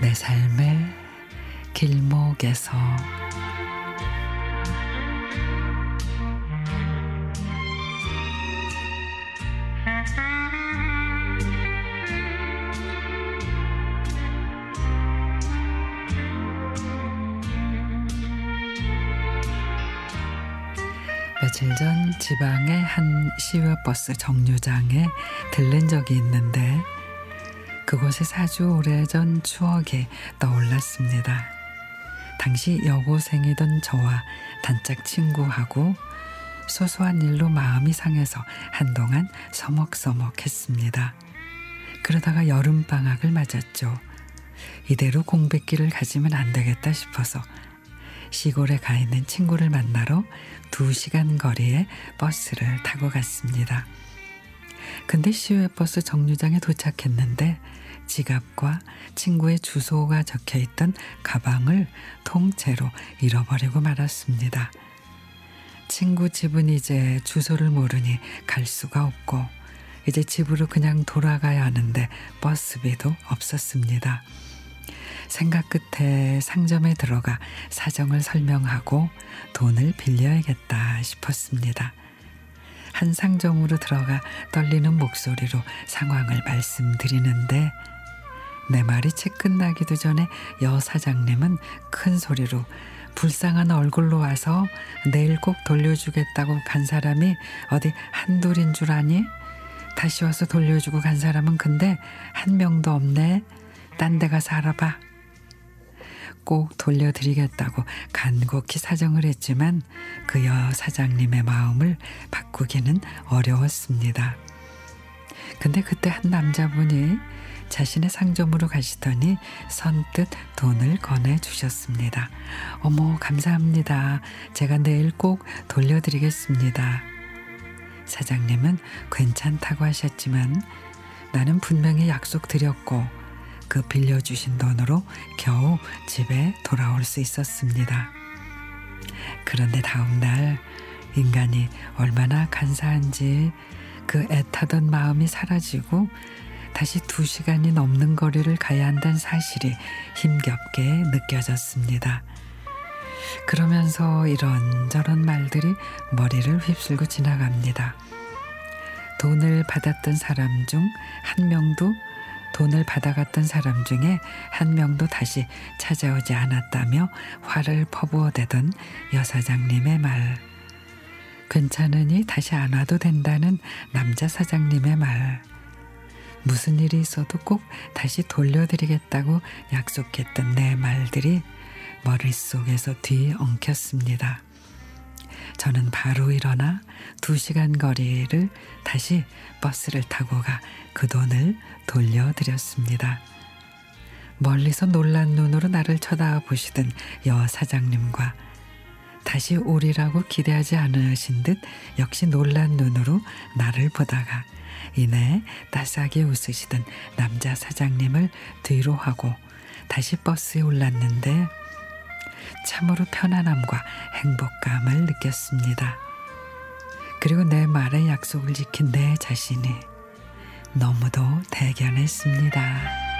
내 삶의 길목에서 며칠 전 지방의 한 시외버스 정류장에 들른 적이 있는데 그곳에 아주 오래전 추억이 떠올랐습니다. 당시 여고생이던 저와 단짝 친구하고 소소한 일로 마음이 상해서 한동안 서먹서먹했습니다. 그러다가 여름방학을 맞았죠. 이대로 공백기를 가지면 안 되겠다 싶어서 시골에 가 있는 친구를 만나러 두 시간 거리의 버스를 타고 갔습니다. 근데 시외버스 정류장에 도착했는데 지갑과 친구의 주소가 적혀 있던 가방을 통째로 잃어버리고 말았습니다. 친구 집은 이제 주소를 모르니 갈 수가 없고 이제 집으로 그냥 돌아가야 하는데 버스비도 없었습니다. 생각 끝에 상점에 들어가 사정을 설명하고 돈을 빌려야겠다 싶었습니다. 한 상점으로 들어가 떨리는 목소리로 상황을 말씀드리는데 내 말이 채 끝나기도 전에 여 사장님은 큰 소리로 불쌍한 얼굴로 와서 내일 꼭 돌려주겠다고 간 사람이 어디 한둘인 줄 아니? 다시 와서 돌려주고 간 사람은 근데 한 명도 없네. 딴 데 가서 알아봐. 꼭 돌려드리겠다고 간곡히 사정을 했지만 그 여 사장님의 마음을 바꾸기는 어려웠습니다. 근데 그때 한 남자분이 자신의 상점으로 가시더니 선뜻 돈을 건네 주셨습니다. 어머, 감사합니다. 제가 내일 꼭 돌려드리겠습니다. 사장님은 괜찮다고 하셨지만 나는 분명히 약속 드렸고 그 빌려주신 돈으로 겨우 집에 돌아올 수 있었습니다. 그런데 다음 날 인간이 얼마나 간사한지 그 애타던 마음이 사라지고 다시 두 시간이 넘는 거리를 가야 한다는 사실이 힘겹게 느껴졌습니다. 그러면서 이런저런 말들이 머리를 휩쓸고 지나갑니다. 돈을 받았던 사람 중 한 명도 돈을 받아갔던 사람 중에 한 명도 다시 찾아오지 않았다며 화를 퍼부어대던 여사장님의 말. 괜찮으니 다시 안 와도 된다는 남자 사장님의 말. 무슨 일이 있어도 꼭 다시 돌려드리겠다고 약속했던 내 말들이 머릿속에서 뒤엉켰습니다. 저는 바로 일어나 두 시간 거리를 다시 버스를 타고 가 그 돈을 돌려드렸습니다. 멀리서 놀란 눈으로 나를 쳐다보시던 여 사장님과 다시 오리라고 기대하지 않으신 듯 역시 놀란 눈으로 나를 보다가 이내 따스하게 웃으시던 남자 사장님을 뒤로 하고 다시 버스에 올랐는데 참으로 편안함과 행복감을 느꼈습니다. 그리고 내 말의 약속을 지킨 내 자신이 너무도 대견했습니다.